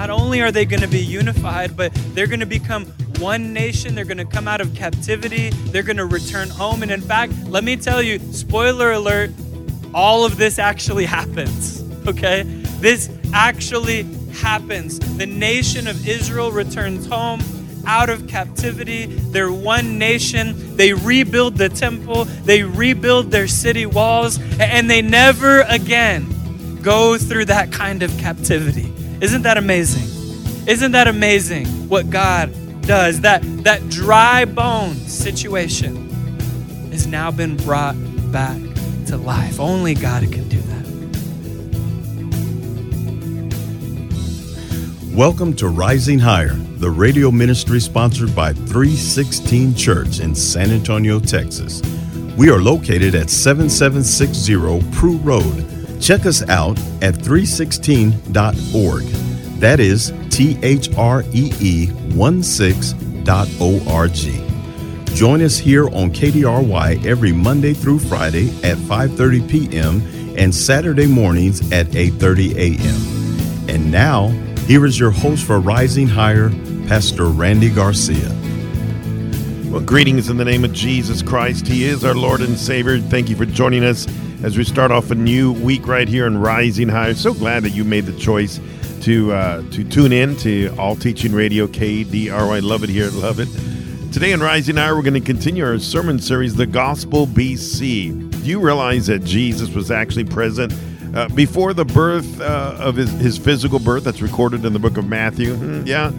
not only are they going to be unified, but they're going to become one nation. They're going to come out of captivity. They're going to return home. And in fact, let me tell you, spoiler alert, all of this actually happens. Okay? This actually happens. The nation of Israel returns home out of captivity. They're one nation. They rebuild the temple, they rebuild their city walls, and they never again go through that kind of captivity. Isn't that amazing? Isn't that amazing what God does? That that dry bone situation has now been brought back to life. Only God can do that. Welcome to Rising Higher, the radio ministry sponsored by 316 Church in San Antonio, Texas. We are located at 7760 Prue Road. Check us out at 316.org. That is T H R E E 16.org. Join us here on KDRY every Monday through Friday at 5:30 p.m. and Saturday mornings at 8:30 a.m. And now, here is your host for Rising Higher, Pastor Randy Garcia. Well, greetings in the name of Jesus Christ. He is our Lord and Savior. Thank you for joining us as we start off a new week right here in Rising Higher. So glad that you made the choice to uh, to tune in to All Teaching Radio KDRY. Love it here, love it. Today in Rising Higher, we're going to continue our sermon series, The Gospel BC. Do you realize that Jesus was actually present uh, before the birth uh, of his, his physical birth that's recorded in the book of Matthew? Hmm, yeah,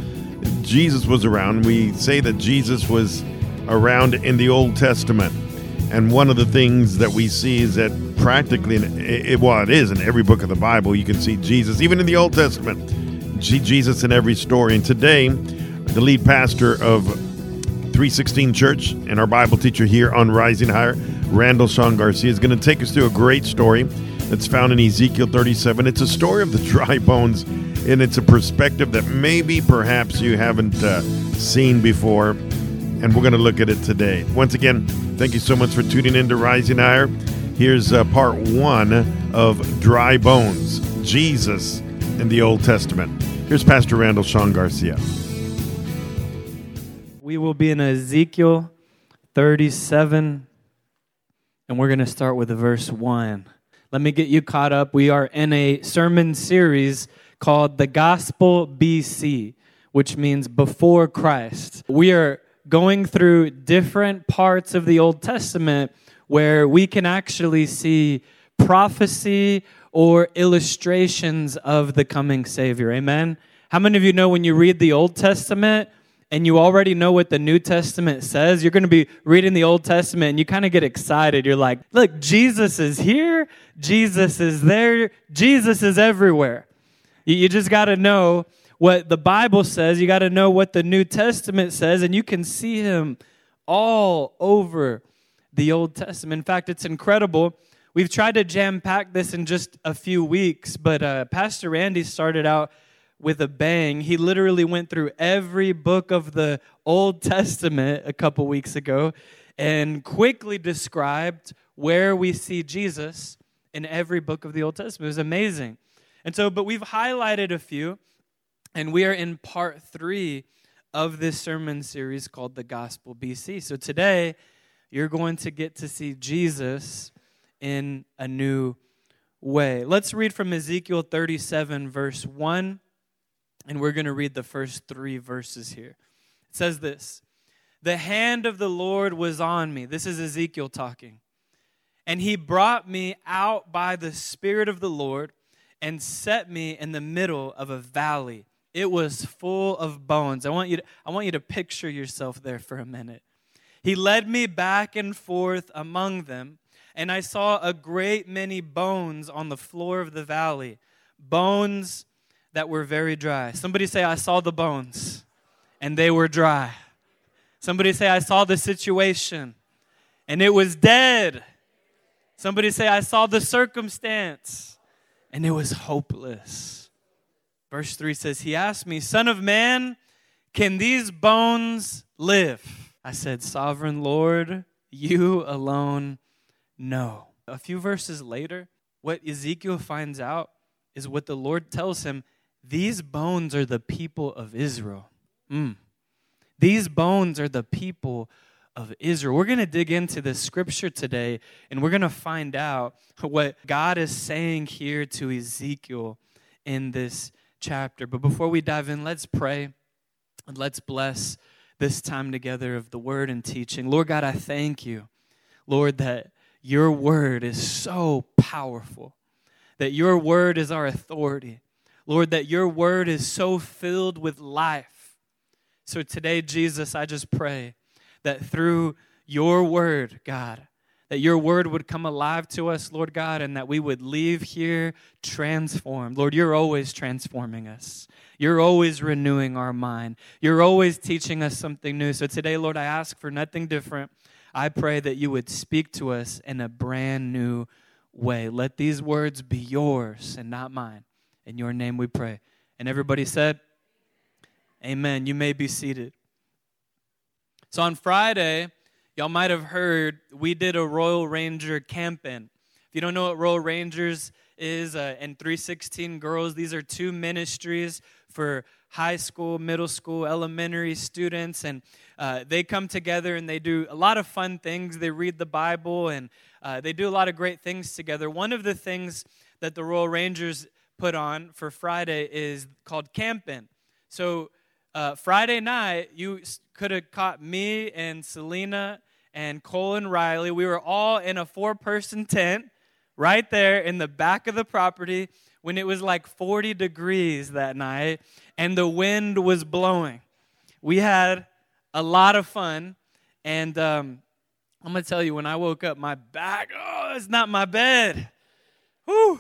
Jesus was around. We say that Jesus was around in the Old Testament. And one of the things that we see is that practically, in, it, well, it is in every book of the Bible, you can see Jesus, even in the Old Testament, Jesus in every story. And today, the lead pastor of 316 Church and our Bible teacher here on Rising Higher, Randall Sean Garcia, is going to take us through a great story that's found in Ezekiel 37. It's a story of the dry bones, and it's a perspective that maybe perhaps you haven't uh, seen before. And we're going to look at it today. Once again, thank you so much for tuning in to Rising Higher. Here's uh, part one of Dry Bones Jesus in the Old Testament. Here's Pastor Randall Sean Garcia. We will be in Ezekiel 37, and we're going to start with verse 1. Let me get you caught up. We are in a sermon series called The Gospel BC, which means before Christ. We are going through different parts of the Old Testament where we can actually see prophecy or illustrations of the coming Savior. Amen? How many of you know when you read the Old Testament, and you already know what the New Testament says, you're going to be reading the Old Testament and you kind of get excited. You're like, look, Jesus is here, Jesus is there, Jesus is everywhere. You just got to know what the Bible says, you got to know what the New Testament says, and you can see him all over the Old Testament. In fact, it's incredible. We've tried to jam pack this in just a few weeks, but uh, Pastor Randy started out with a bang. He literally went through every book of the Old Testament a couple weeks ago and quickly described where we see Jesus in every book of the Old Testament. It was amazing. And so, but we've highlighted a few, and we are in part three of this sermon series called The Gospel BC. So today, you're going to get to see Jesus in a new way. Let's read from Ezekiel 37, verse 1 and we're going to read the first three verses here. It says this The hand of the Lord was on me. This is Ezekiel talking. And he brought me out by the Spirit of the Lord and set me in the middle of a valley. It was full of bones. I want you to, I want you to picture yourself there for a minute. He led me back and forth among them, and I saw a great many bones on the floor of the valley, bones that were very dry. Somebody say, I saw the bones and they were dry. Somebody say, I saw the situation and it was dead. Somebody say, I saw the circumstance and it was hopeless. Verse 3 says, He asked me, Son of man, can these bones live? I said, Sovereign Lord, you alone know. A few verses later, what Ezekiel finds out is what the Lord tells him these bones are the people of Israel. Mm. These bones are the people of Israel. We're going to dig into the scripture today and we're going to find out what God is saying here to Ezekiel in this chapter. But before we dive in, let's pray and let's bless this time together of the word and teaching. Lord God, I thank you, Lord, that your word is so powerful, that your word is our authority. Lord, that your word is so filled with life. So today, Jesus, I just pray that through your word, God, that your word would come alive to us, Lord God, and that we would leave here transformed. Lord, you're always transforming us. You're always renewing our mind. You're always teaching us something new. So today, Lord, I ask for nothing different. I pray that you would speak to us in a brand new way. Let these words be yours and not mine. In your name we pray. And everybody said, Amen. You may be seated. So on Friday, y'all might have heard we did a Royal Ranger camping. If you don't know what Royal Rangers is, uh, and 316 Girls, these are two ministries for high school, middle school, elementary students, and uh, they come together and they do a lot of fun things. They read the Bible and uh, they do a lot of great things together. One of the things that the Royal Rangers put on for Friday is called camping. So uh, Friday night, you could have caught me and Selena and Cole and Riley. We were all in a four person tent right there in the back of the property when it was like 40 degrees that night and the wind was blowing. We had a lot of fun. And um, I'm going to tell you, when I woke up, my back, oh, it's not my bed. Whew.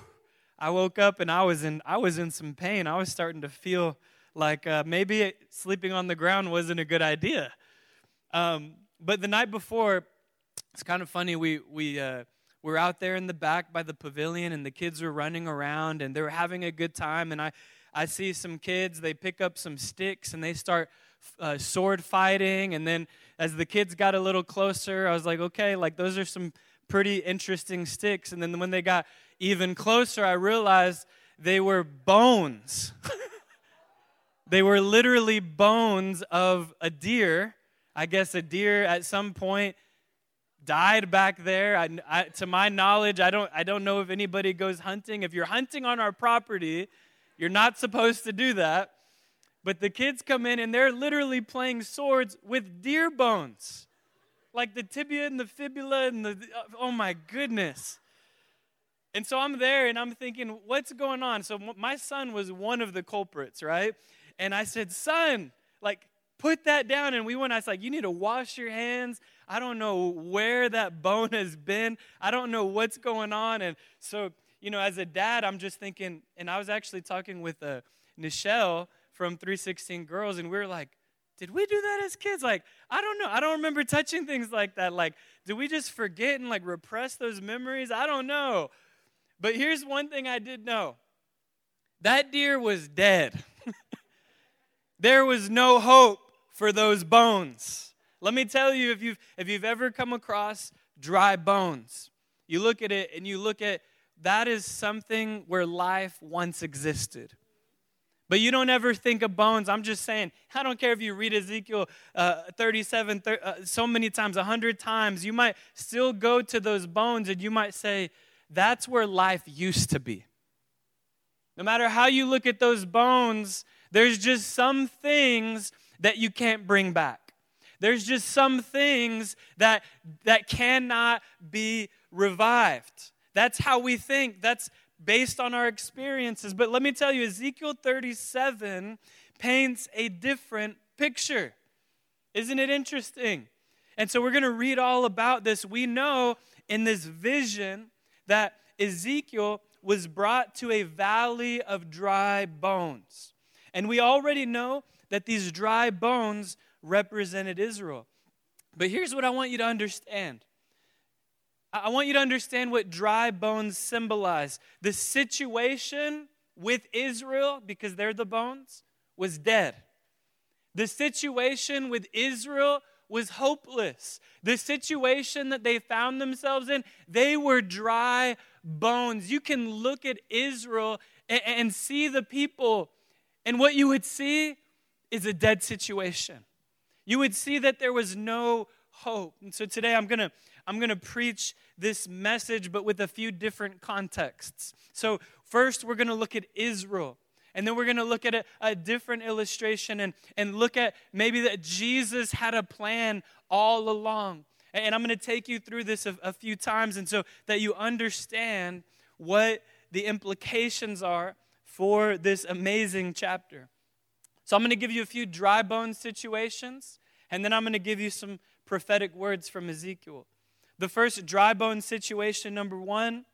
I woke up and I was in, I was in some pain. I was starting to feel like uh, maybe sleeping on the ground wasn't a good idea. Um, but the night before, it's kind of funny. We we uh, were out there in the back by the pavilion, and the kids were running around, and they were having a good time. And I I see some kids. They pick up some sticks and they start uh, sword fighting. And then as the kids got a little closer, I was like, okay, like those are some pretty interesting sticks. And then when they got even closer, I realized they were bones. They were literally bones of a deer. I guess a deer at some point died back there. I, I, to my knowledge, I don't, I don't know if anybody goes hunting. If you're hunting on our property, you're not supposed to do that. But the kids come in and they're literally playing swords with deer bones. Like the tibia and the fibula and the, oh my goodness. And so I'm there and I'm thinking, what's going on? So my son was one of the culprits, right? And I said, Son, like, put that down. And we went, I was like, You need to wash your hands. I don't know where that bone has been. I don't know what's going on. And so, you know, as a dad, I'm just thinking, and I was actually talking with uh, Nichelle from 316 Girls, and we were like, did we do that as kids? Like, I don't know. I don't remember touching things like that. Like, do we just forget and like repress those memories? I don't know. But here's one thing I did know that deer was dead. There was no hope for those bones. Let me tell you if you've, if you've ever come across dry bones, you look at it and you look at that is something where life once existed. But you don't ever think of bones. I'm just saying, I don't care if you read Ezekiel uh, 37 30, uh, so many times, 100 times, you might still go to those bones and you might say, that's where life used to be. No matter how you look at those bones, there's just some things that you can't bring back. There's just some things that that cannot be revived. That's how we think. That's based on our experiences. But let me tell you, Ezekiel 37 paints a different picture. Isn't it interesting? And so we're going to read all about this. We know in this vision that Ezekiel was brought to a valley of dry bones. And we already know that these dry bones represented Israel. But here's what I want you to understand I want you to understand what dry bones symbolize. The situation with Israel, because they're the bones, was dead. The situation with Israel was hopeless. The situation that they found themselves in, they were dry bones. You can look at Israel and, see the people And what you would see is a dead situation. You would see that there was no hope. And so today I'm going to I'm going to preach this message but with a few different contexts. So first we're going to look at Israel. And then we're going to look at a, a, different illustration and, and look at maybe that Jesus had a plan all along. And I'm going to take you through this a, a few times and so that you understand what the implications are for this amazing chapter. So I'm going to give you a few dry bone situations, and then I'm going to give you some prophetic words from Ezekiel. The first dry bone situation, number one,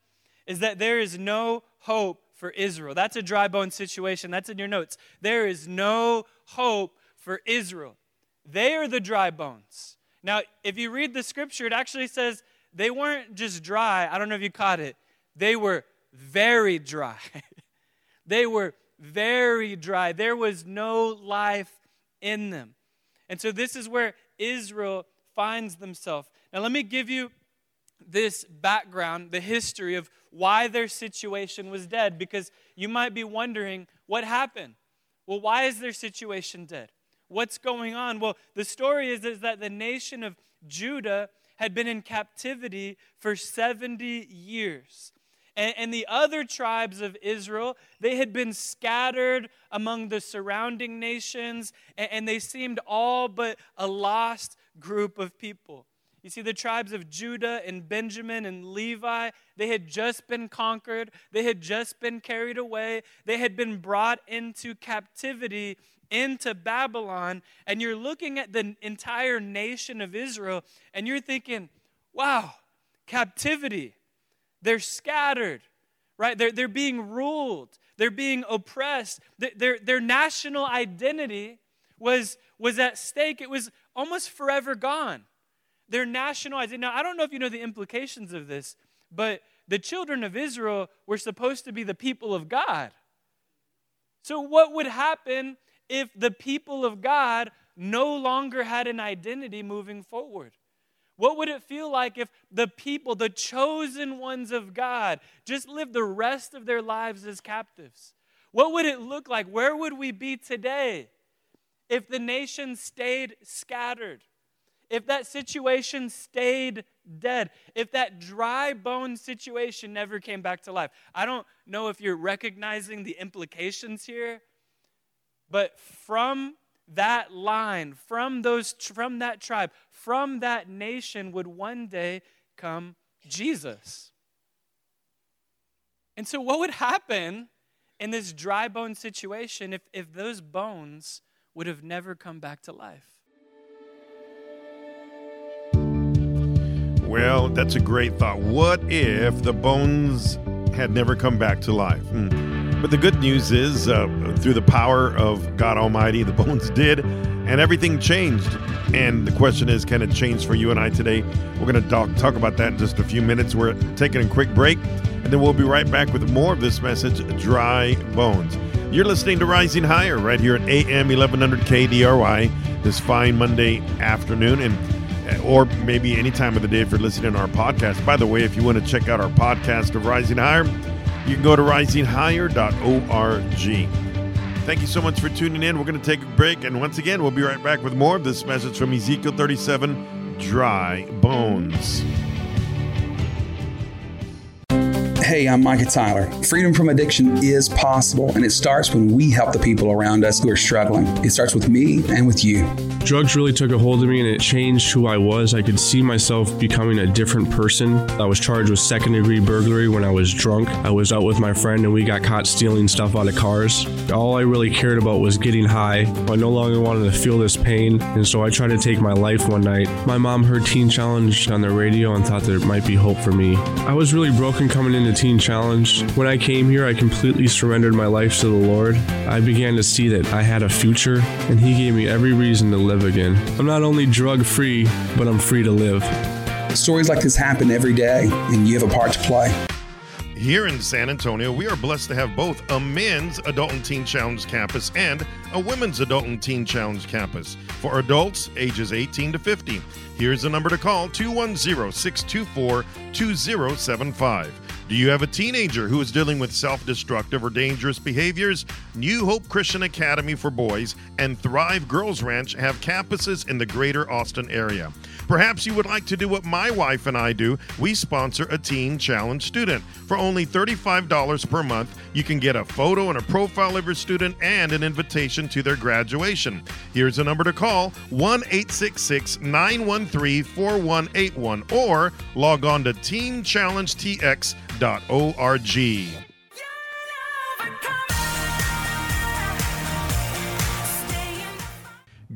is that there is no hope for Israel. That's a dry bone situation. That's in your notes. There is no hope for Israel. They are the dry bones. Now, if you read the scripture, it actually says they weren't just dry. I don't know if you caught it. They were very dry. they were very dry. There was no life in them. And so this is where Israel finds themselves. Now, let me give you this background, the history of why their situation was dead, because you might be wondering what happened. Well, why is their situation dead? What's going on? Well, the story is, is that the nation of Judah had been in captivity for 70 years. And, and the other tribes of Israel, they had been scattered among the surrounding nations, and, and they seemed all but a lost group of people. You see, the tribes of Judah and Benjamin and Levi, they had just been conquered. They had just been carried away. They had been brought into captivity into Babylon. And you're looking at the entire nation of Israel and you're thinking, wow, captivity. They're scattered, right? They're, they're being ruled, they're being oppressed. Their, their national identity was, was at stake, it was almost forever gone. Their national identity. Now, I don't know if you know the implications of this, but the children of Israel were supposed to be the people of God. So, what would happen if the people of God no longer had an identity moving forward? What would it feel like if the people, the chosen ones of God, just lived the rest of their lives as captives? What would it look like? Where would we be today if the nation stayed scattered? If that situation stayed dead, if that dry bone situation never came back to life. I don't know if you're recognizing the implications here, but from that line, from those from that tribe, from that nation would one day come Jesus. And so what would happen in this dry bone situation if, if those bones would have never come back to life? Well, that's a great thought. What if the bones had never come back to life? Hmm. But the good news is, uh, through the power of God Almighty, the bones did, and everything changed. And the question is, can it change for you and I today? We're going to talk, about that in just a few minutes. We're taking a quick break, and then we'll be right back with more of this message Dry Bones. You're listening to Rising Higher right here at AM 1100 KDRY this fine Monday afternoon. And or maybe any time of the day if you're listening to our podcast. By the way, if you want to check out our podcast of Rising Higher, you can go to risinghigher.org. Thank you so much for tuning in. We're going to take a break, and once again, we'll be right back with more of this message from Ezekiel 37 Dry Bones. Hey, I'm Micah Tyler. Freedom from addiction is possible, and it starts when we help the people around us who are struggling. It starts with me and with you. Drugs really took a hold of me and it changed who I was. I could see myself becoming a different person. I was charged with second degree burglary when I was drunk. I was out with my friend and we got caught stealing stuff out of cars. All I really cared about was getting high. I no longer wanted to feel this pain, and so I tried to take my life one night. My mom heard Teen Challenge on the radio and thought there might be hope for me. I was really broken coming into Challenge. When I came here, I completely surrendered my life to the Lord. I began to see that I had a future, and He gave me every reason to live again. I'm not only drug free, but I'm free to live. Stories like this happen every day, and you have a part to play. Here in San Antonio, we are blessed to have both a men's Adult and Teen Challenge campus and a women's Adult and Teen Challenge campus for adults ages 18 to 50. Here's the number to call 210 624 2075. Do you have a teenager who is dealing with self destructive or dangerous behaviors? New Hope Christian Academy for Boys and Thrive Girls Ranch have campuses in the greater Austin area. Perhaps you would like to do what my wife and I do. We sponsor a teen challenge student. For only $35 per month, you can get a photo and a profile of your student and an invitation to their graduation. Here's a number to call 1 866 913 4181 or log on to teenchallengetx.org.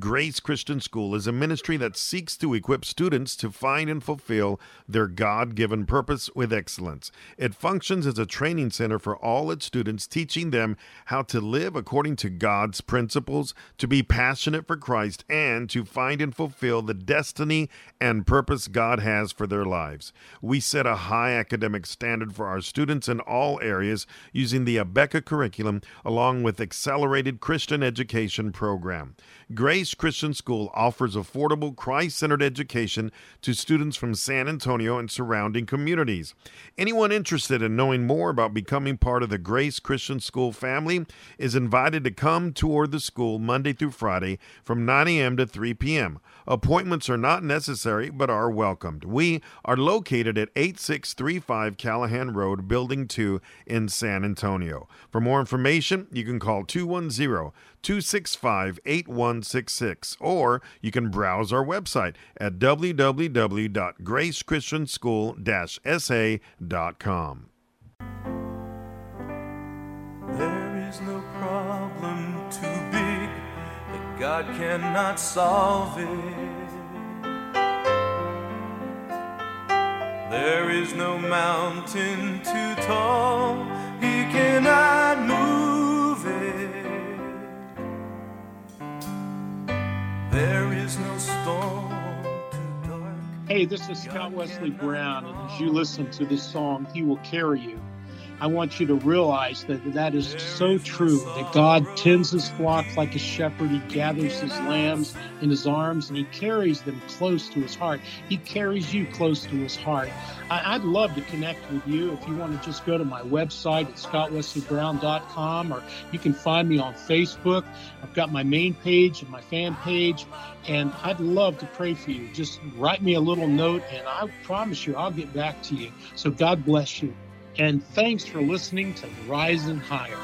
Grace Christian School is a ministry that seeks to equip students to find and fulfill their God given purpose with excellence. It functions as a training center for all its students, teaching them how to live according to God's principles, to be passionate for Christ, and to find and fulfill the destiny and purpose God has for their lives. We set a high academic standard for our students in all areas using the Abeka curriculum along with accelerated Christian education program. Grace Christian School offers affordable Christ centered education to students from San Antonio and surrounding communities. Anyone interested in knowing more about becoming part of the Grace Christian School family is invited to come tour the school Monday through Friday from 9 a.m. to 3 p.m. Appointments are not necessary but are welcomed. We are located at 8635 Callahan Road, Building 2 in San Antonio. For more information, you can call 210 265 8166, or you can browse our website at www.gracechristianschool-sa.com. There is no problem too big that God cannot solve it. There is no mountain too tall, He cannot move Hey, this is Scott Wesley Brown, and as you listen to this song, He Will Carry You. I want you to realize that that is so true that God tends his flock like a shepherd. He gathers his lambs in his arms and he carries them close to his heart. He carries you close to his heart. I, would love to connect with you. If you want to just go to my website at scottwesleybrown.com or you can find me on Facebook. I've got my main page and my fan page, and I'd love to pray for you. Just write me a little note, and I promise you I'll get back to you. So God bless you. And thanks for listening to Rising Higher.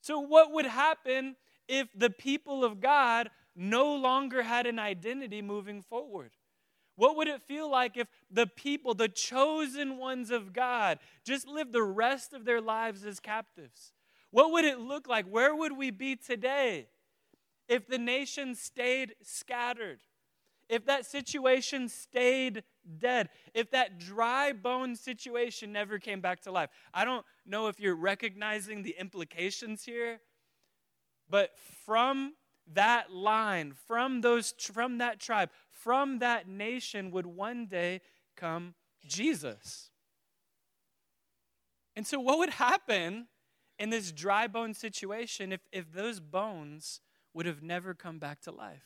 So, what would happen if the people of God no longer had an identity moving forward? What would it feel like if the people, the chosen ones of God, just lived the rest of their lives as captives? What would it look like? Where would we be today if the nation stayed scattered? If that situation stayed dead? If that dry bone situation never came back to life? I don't know if you're recognizing the implications here, but from that line, from those from that tribe, from that nation would one day come Jesus. And so, what would happen in this dry bone situation if, if those bones would have never come back to life?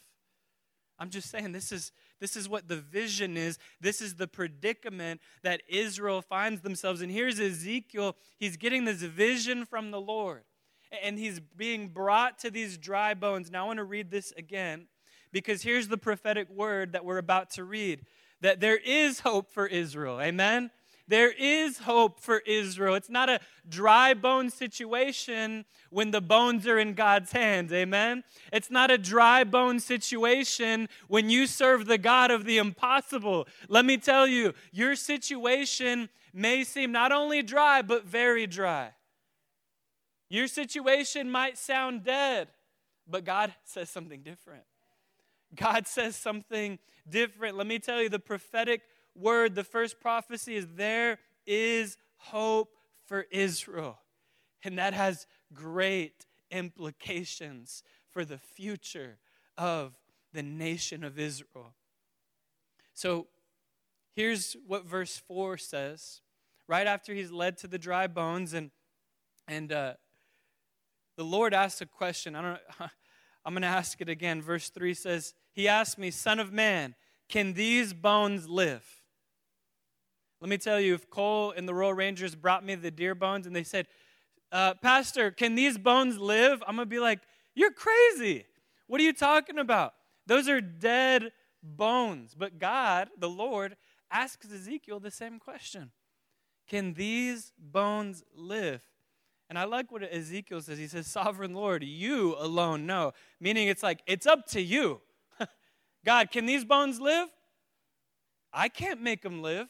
I'm just saying this is this is what the vision is. This is the predicament that Israel finds themselves in. Here's Ezekiel. He's getting this vision from the Lord. And he's being brought to these dry bones. Now I want to read this again because here's the prophetic word that we're about to read that there is hope for Israel. Amen? There is hope for Israel. It's not a dry bone situation when the bones are in God's hands. Amen? It's not a dry bone situation when you serve the God of the impossible. Let me tell you, your situation may seem not only dry, but very dry. Your situation might sound dead, but God says something different. God says something different. Let me tell you the prophetic word, the first prophecy is there is hope for Israel. And that has great implications for the future of the nation of Israel. So here's what verse 4 says. Right after he's led to the dry bones, and, and uh, the Lord asks a question. I don't I'm going to ask it again. Verse 3 says, He asked me, Son of man, can these bones live? Let me tell you, if Cole and the Royal Rangers brought me the deer bones and they said, uh, Pastor, can these bones live? I'm going to be like, You're crazy. What are you talking about? Those are dead bones. But God, the Lord, asks Ezekiel the same question Can these bones live? And I like what Ezekiel says. He says, Sovereign Lord, you alone know. Meaning it's like, it's up to you. God, can these bones live? I can't make them live.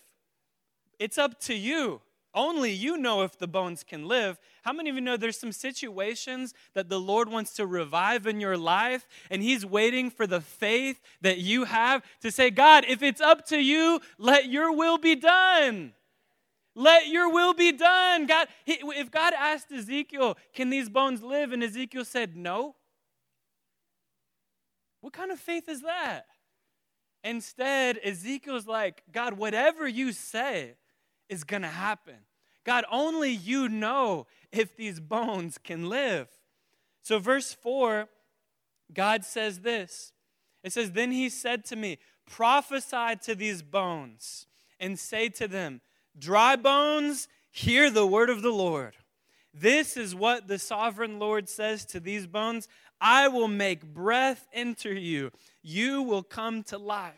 It's up to you. Only you know if the bones can live. How many of you know there's some situations that the Lord wants to revive in your life, and He's waiting for the faith that you have to say, God, if it's up to you, let your will be done. Let your will be done. God, if God asked Ezekiel, Can these bones live? And Ezekiel said, No. What kind of faith is that? Instead, Ezekiel's like, God, whatever you say, is going to happen. God, only you know if these bones can live. So, verse 4, God says this It says, Then he said to me, Prophesy to these bones and say to them, Dry bones, hear the word of the Lord. This is what the sovereign Lord says to these bones I will make breath enter you, you will come to life.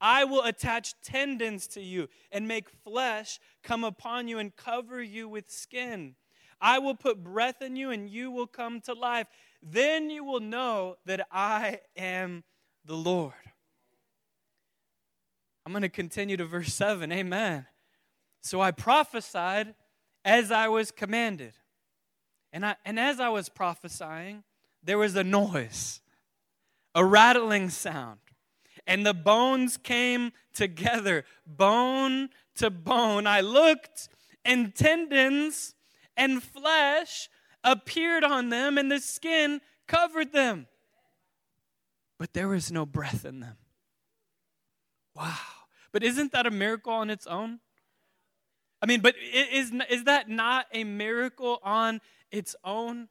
I will attach tendons to you and make flesh come upon you and cover you with skin. I will put breath in you and you will come to life. Then you will know that I am the Lord. I'm going to continue to verse 7. Amen. So I prophesied as I was commanded. And, I, and as I was prophesying, there was a noise, a rattling sound and the bones came together, bone to bone. I looked, and tendons and flesh appeared on them, and the skin covered them. But there was no breath in them. Wow. But isn't that a miracle on its own? I mean, but is, is that not a miracle on its own?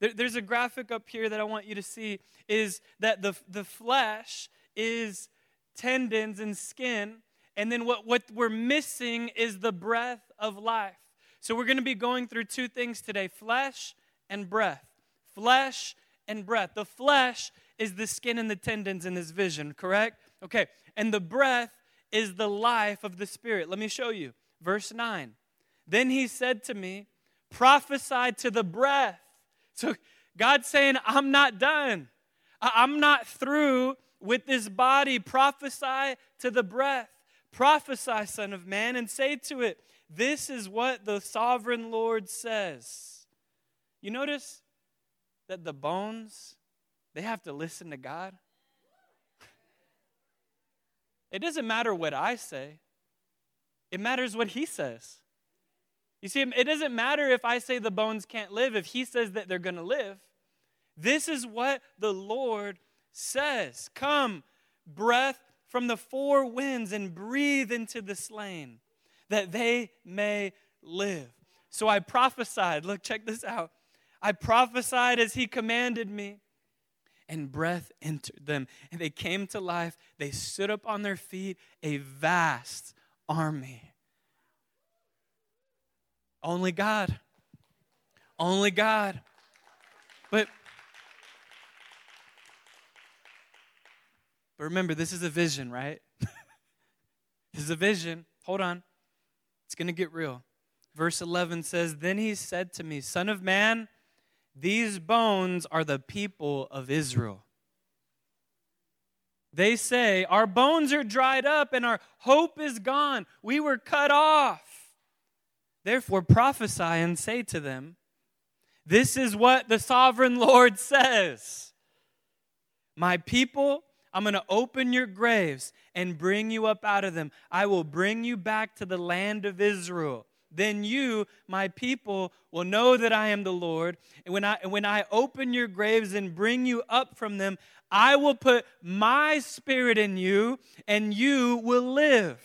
There, there's a graphic up here that I want you to see is that the, the flesh is tendons and skin. And then what, what we're missing is the breath of life. So we're going to be going through two things today flesh and breath. Flesh and breath. The flesh is the skin and the tendons in this vision, correct? Okay. And the breath is the life of the Spirit. Let me show you. Verse 9. Then he said to me, Prophesy to the breath. So God's saying, I'm not done. I'm not through with this body. Prophesy to the breath. Prophesy, Son of Man, and say to it, This is what the sovereign Lord says. You notice that the bones, they have to listen to God. It doesn't matter what I say, it matters what He says. You see, it doesn't matter if I say the bones can't live, if He says that they're going to live. This is what the Lord says, Come, breath from the four winds, and breathe into the slain, that they may live. So I prophesied. Look, check this out. I prophesied as he commanded me, and breath entered them, and they came to life. They stood up on their feet, a vast army. Only God. Only God. But But remember, this is a vision, right? this is a vision. Hold on. It's going to get real. Verse 11 says, Then he said to me, Son of man, these bones are the people of Israel. They say, Our bones are dried up and our hope is gone. We were cut off. Therefore prophesy and say to them, This is what the sovereign Lord says My people I'm going to open your graves and bring you up out of them. I will bring you back to the land of Israel. Then you, my people, will know that I am the Lord. And when I, when I open your graves and bring you up from them, I will put my spirit in you, and you will live.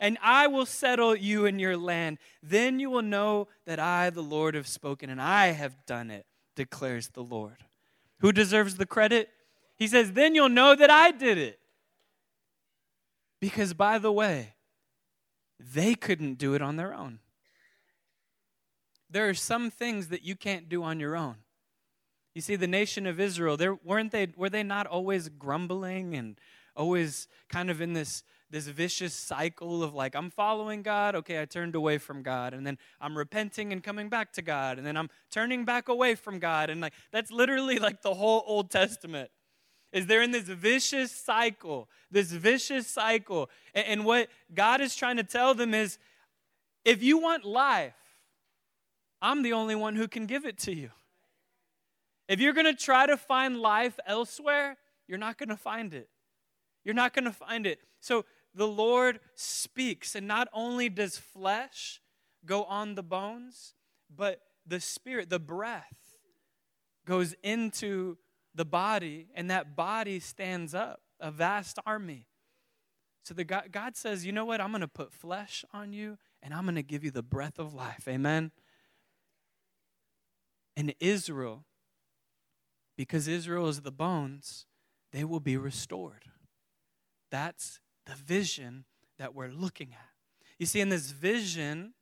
And I will settle you in your land. Then you will know that I, the Lord, have spoken, and I have done it, declares the Lord. Who deserves the credit? He says, Then you'll know that I did it. Because, by the way, they couldn't do it on their own. There are some things that you can't do on your own. You see, the nation of Israel, there weren't they were they not always grumbling and always kind of in this this vicious cycle of like I'm following God, okay, I turned away from God, and then I'm repenting and coming back to God, and then I'm turning back away from God, and like that's literally like the whole Old Testament. Is they're in this vicious cycle, this vicious cycle. And, and what God is trying to tell them is if you want life, I'm the only one who can give it to you. If you're going to try to find life elsewhere, you're not going to find it. You're not going to find it. So the Lord speaks, and not only does flesh go on the bones, but the spirit, the breath, goes into the body, and that body stands up, a vast army. So the God, God says, you know what? I'm going to put flesh on you, and I'm going to give you the breath of life. Amen. And Israel, because Israel is the bones, they will be restored. That's the vision that we're looking at. You see, in this vision,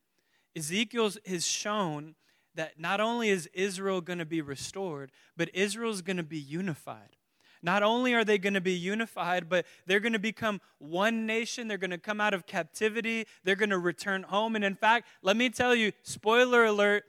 Ezekiel is shown that not only is Israel going to be restored, but Israel's going to be unified. Not only are they going to be unified, but they're going to become one nation. They're going to come out of captivity. They're going to return home. And in fact, let me tell you, spoiler alert,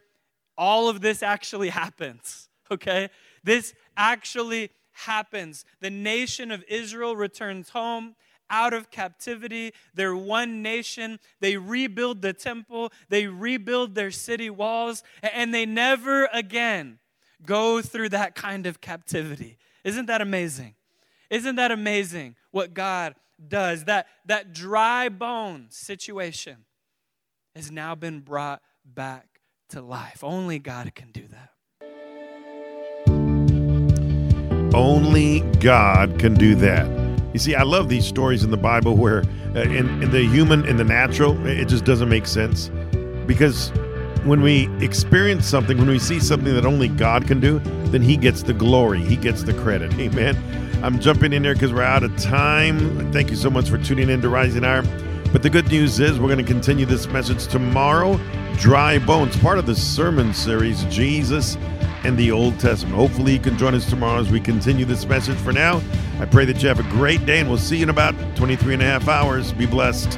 all of this actually happens, okay? This actually happens. The nation of Israel returns home out of captivity. They're one nation. They rebuild the temple, they rebuild their city walls, and they never again go through that kind of captivity. Isn't that amazing? Isn't that amazing what God does? That, that dry bone situation has now been brought back to life. Only God can do that. Only God can do that. You see, I love these stories in the Bible where, uh, in, in the human, in the natural, it just doesn't make sense. Because when we experience something, when we see something that only God can do, then He gets the glory, He gets the credit. Amen. I'm jumping in there because we're out of time. Thank you so much for tuning in to Rising Higher. But the good news is we're going to continue this message tomorrow. Dry Bones, part of the sermon series, Jesus and the Old Testament. Hopefully, you can join us tomorrow as we continue this message. For now, I pray that you have a great day, and we'll see you in about 23 and a half hours. Be blessed.